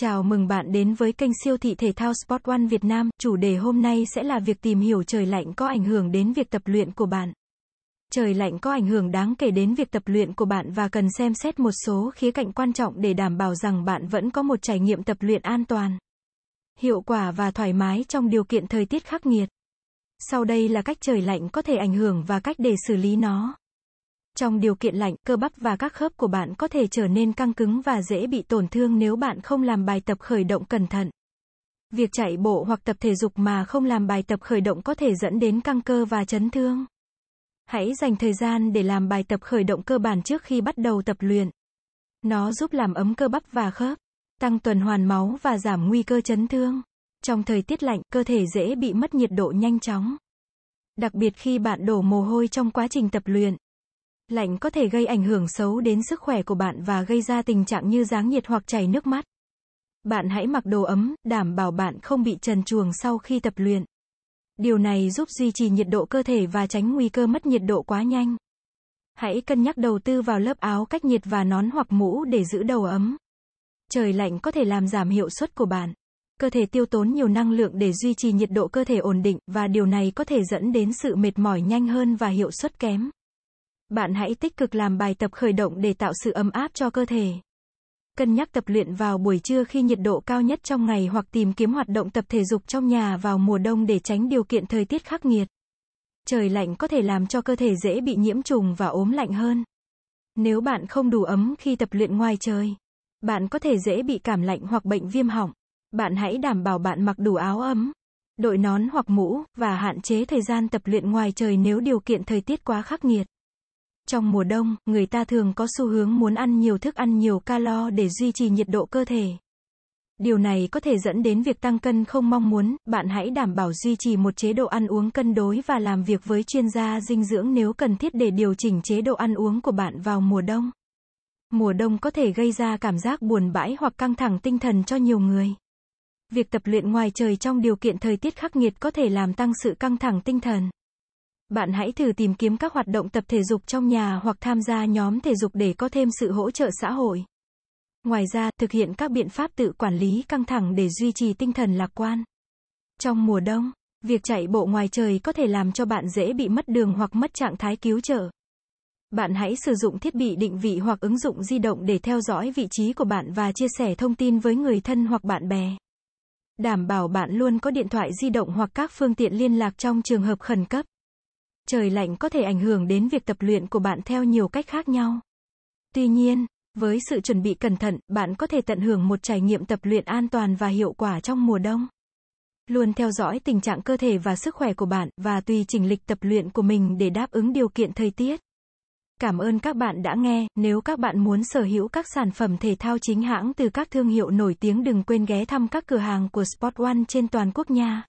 Chào mừng bạn đến với kênh siêu thị thể thao Sport One Việt Nam. Chủ đề hôm nay sẽ là việc tìm hiểu trời lạnh có ảnh hưởng đến việc tập luyện của bạn. Trời lạnh có ảnh hưởng đáng kể đến việc tập luyện của bạn và cần xem xét một số khía cạnh quan trọng để đảm bảo rằng bạn vẫn có một trải nghiệm tập luyện an toàn, hiệu quả và thoải mái trong điều kiện thời tiết khắc nghiệt. Sau đây là cách trời lạnh có thể ảnh hưởng và cách để xử lý nó. Trong điều kiện lạnh, cơ bắp và các khớp của bạn có thể trở nên căng cứng và dễ bị tổn thương nếu bạn không làm bài tập khởi động cẩn thận. Việc chạy bộ hoặc tập thể dục mà không làm bài tập khởi động có thể dẫn đến căng cơ và chấn thương. Hãy dành thời gian để làm bài tập khởi động cơ bản trước khi bắt đầu tập luyện. Nó giúp làm ấm cơ bắp và khớp, tăng tuần hoàn máu và giảm nguy cơ chấn thương. Trong thời tiết lạnh, cơ thể dễ bị mất nhiệt độ nhanh chóng. Đặc biệt khi bạn đổ mồ hôi trong quá trình tập luyện. Lạnh có thể gây ảnh hưởng xấu đến sức khỏe của bạn và gây ra tình trạng như dáng nhiệt hoặc chảy nước mắt. Bạn hãy mặc đồ ấm, đảm bảo bạn không bị trần chuồng sau khi tập luyện. Điều này giúp duy trì nhiệt độ cơ thể và tránh nguy cơ mất nhiệt độ quá nhanh. Hãy cân nhắc đầu tư vào lớp áo cách nhiệt và nón hoặc mũ để giữ đầu ấm. Trời lạnh có thể làm giảm hiệu suất của bạn. Cơ thể tiêu tốn nhiều năng lượng để duy trì nhiệt độ cơ thể ổn định và điều này có thể dẫn đến sự mệt mỏi nhanh hơn và hiệu suất kém. Bạn hãy tích cực làm bài tập khởi động để tạo sự ấm áp cho cơ thể. Cân nhắc tập luyện vào buổi trưa khi nhiệt độ cao nhất trong ngày hoặc tìm kiếm hoạt động tập thể dục trong nhà vào mùa đông để tránh điều kiện thời tiết khắc nghiệt. Trời lạnh có thể làm cho cơ thể dễ bị nhiễm trùng và ốm lạnh hơn. Nếu bạn không đủ ấm khi tập luyện ngoài trời, bạn có thể dễ bị cảm lạnh hoặc bệnh viêm họng. Bạn hãy đảm bảo bạn mặc đủ áo ấm, đội nón hoặc mũ và hạn chế thời gian tập luyện ngoài trời nếu điều kiện thời tiết quá khắc nghiệt. Trong mùa đông, người ta thường có xu hướng muốn ăn nhiều thức ăn nhiều calo để duy trì nhiệt độ cơ thể. Điều này có thể dẫn đến việc tăng cân không mong muốn, bạn hãy đảm bảo duy trì một chế độ ăn uống cân đối và làm việc với chuyên gia dinh dưỡng nếu cần thiết để điều chỉnh chế độ ăn uống của bạn vào mùa đông. Mùa đông có thể gây ra cảm giác buồn bã hoặc căng thẳng tinh thần cho nhiều người. Việc tập luyện ngoài trời trong điều kiện thời tiết khắc nghiệt có thể làm tăng sự căng thẳng tinh thần. Bạn hãy thử tìm kiếm các hoạt động tập thể dục trong nhà hoặc tham gia nhóm thể dục để có thêm sự hỗ trợ xã hội. Ngoài ra, thực hiện các biện pháp tự quản lý căng thẳng để duy trì tinh thần lạc quan. Trong mùa đông, việc chạy bộ ngoài trời có thể làm cho bạn dễ bị mất đường hoặc mất trạng thái cứu trợ. Bạn hãy sử dụng thiết bị định vị hoặc ứng dụng di động để theo dõi vị trí của bạn và chia sẻ thông tin với người thân hoặc bạn bè. Đảm bảo bạn luôn có điện thoại di động hoặc các phương tiện liên lạc trong trường hợp khẩn cấp. Trời lạnh có thể ảnh hưởng đến việc tập luyện của bạn theo nhiều cách khác nhau. Tuy nhiên, với sự chuẩn bị cẩn thận, bạn có thể tận hưởng một trải nghiệm tập luyện an toàn và hiệu quả trong mùa đông. Luôn theo dõi tình trạng cơ thể và sức khỏe của bạn và tùy chỉnh lịch tập luyện của mình để đáp ứng điều kiện thời tiết. Cảm ơn các bạn đã nghe, nếu các bạn muốn sở hữu các sản phẩm thể thao chính hãng từ các thương hiệu nổi tiếng đừng quên ghé thăm các cửa hàng của Sport One trên toàn quốc nha.